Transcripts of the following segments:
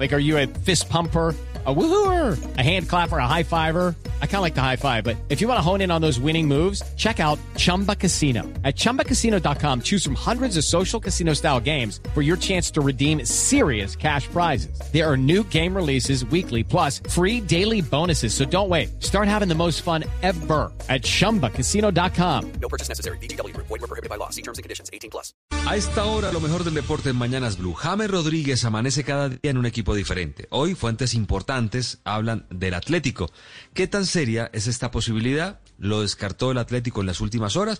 Like, are you a fist pumper? a woohooer, a hand clapper, a high fiver. I kind of like the high five, but if you want to hone in on those winning moves, check out Chumba Casino. At ChumbaCasino.com, choose from hundreds of social casino style games for your chance to redeem serious cash prizes. There are new game releases weekly, plus free daily bonuses. So don't wait. Start having the most fun ever at ChumbaCasino.com. No purchase necessary. BGW. Void were prohibited by law. See terms and conditions. 18 plus. A esta hora, lo mejor del deporte en Mañanas Blue. James Rodríguez amanece cada día en un equipo diferente. Hoy, fuentes importantes hablan del Atlético. ¿Qué tan seria es esta posibilidad? ¿Lo descartó el Atlético en las últimas horas?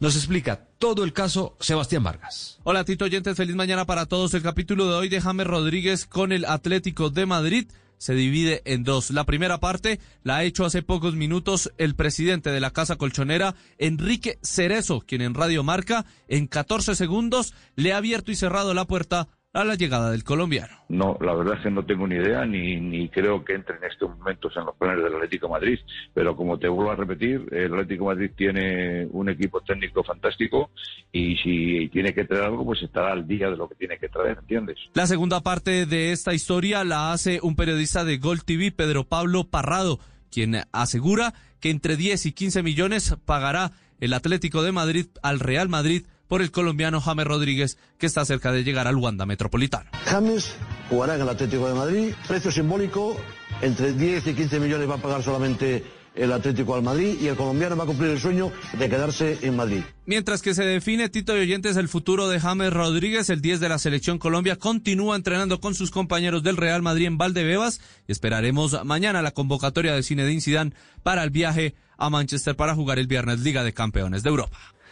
Nos explica todo el caso Sebastián Vargas. Hola Tito Oyentes, feliz mañana para todos. El capítulo de hoy de James Rodríguez con el Atlético de Madrid se divide en dos. La primera parte la ha hecho hace pocos minutos el presidente de la Casa Colchonera, Enrique Cerezo, quien en Radio Marca en 14 segundos le ha abierto y cerrado la puerta a la llegada del colombiano. No, la verdad es que no tengo ni idea, ni, ni creo que entre en estos momentos en los planes del Atlético de Madrid, pero como te vuelvo a repetir, el Atlético de Madrid tiene un equipo técnico fantástico y si tiene que traer algo, pues estará al día de lo que tiene que traer, ¿entiendes? La segunda parte de esta historia la hace un periodista de Gol TV, Pedro Pablo Parrado, quien asegura que entre 10 y 15 millones pagará el Atlético de Madrid al Real Madrid por el colombiano James Rodríguez, que está cerca de llegar al Wanda Metropolitano. James jugará en el Atlético de Madrid, precio simbólico, entre 10 y 15 millones va a pagar solamente el Atlético al Madrid y el colombiano va a cumplir el sueño de quedarse en Madrid. Mientras que se define Tito y Oyentes el futuro de James Rodríguez, el 10 de la selección Colombia continúa entrenando con sus compañeros del Real Madrid en Valdebebas y esperaremos mañana la convocatoria de Zinedine Zidane para el viaje a Manchester para jugar el viernes Liga de Campeones de Europa.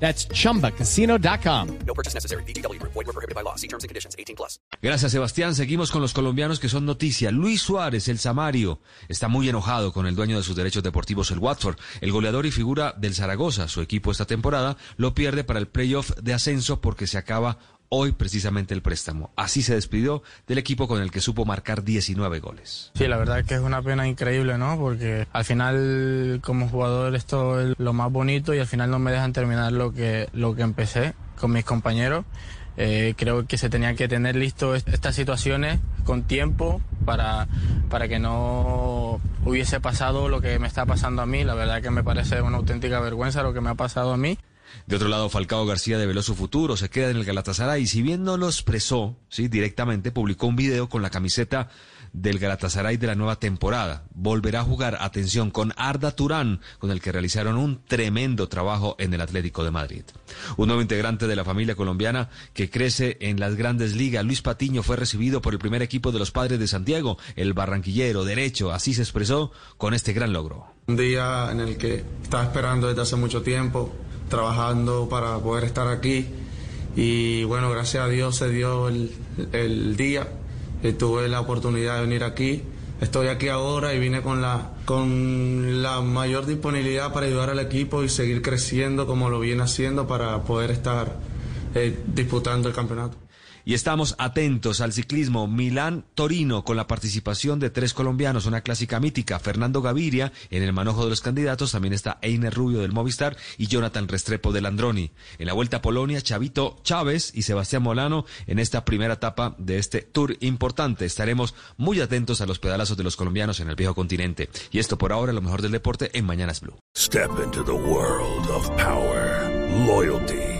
That's chumbacasino.com. No purchase necessary. BGW. Void were prohibited by law. See terms and conditions. 18 plus. Gracias, Sebastián. Seguimos con los colombianos que son noticia. Luis Suárez, el Samario, está muy enojado con el dueño de sus derechos deportivos, el Watford. El goleador y figura del Zaragoza, su equipo esta temporada, lo pierde para el playoff de ascenso porque se acaba hoy precisamente el préstamo. Así se despidió del equipo con el que supo marcar 19 goles. Sí, la verdad es que es una pena increíble, ¿no? Porque al final como jugador esto es lo más bonito y al final no me dejan terminar lo que, lo que empecé con mis compañeros. Eh, creo que se tenía que tener listo estas situaciones con tiempo para, para que no hubiese pasado lo que me está pasando a mí. La verdad que me parece una auténtica vergüenza lo que me ha pasado a mí. De otro lado, Falcao García develó su futuro, se queda en el Galatasaray y si bien no lo expresó ¿sí? directamente, publicó un video con la camiseta del Galatasaray de la nueva temporada. Volverá a jugar, atención, con Arda Turán, con el que realizaron un tremendo trabajo en el Atlético de Madrid. Un nuevo integrante de la familia colombiana que crece en las grandes ligas, Luis Patiño, fue recibido por el primer equipo de los padres de Santiago, el barranquillero, derecho, así se expresó con este gran logro. Un día en el que estaba esperando desde hace mucho tiempo, trabajando para poder estar aquí y bueno, gracias a Dios se dio el, el día y tuve la oportunidad de venir aquí. Estoy aquí ahora y vine con la, con la mayor disponibilidad para ayudar al equipo y seguir creciendo como lo viene haciendo para poder estar eh, disputando el campeonato. Y estamos atentos al ciclismo Milán-Torino con la participación de tres colombianos, una clásica mítica, Fernando Gaviria en el manojo de los candidatos, también está Einer Rubio del Movistar y Jonathan Restrepo del Androni. En la Vuelta a Polonia, Chavito Chávez y Sebastián Molano en esta primera etapa de este tour importante. Estaremos muy atentos a los pedalazos de los colombianos en el viejo continente. Y esto por ahora, lo mejor del deporte en Mañanas Blue. Step into the world of power, loyalty.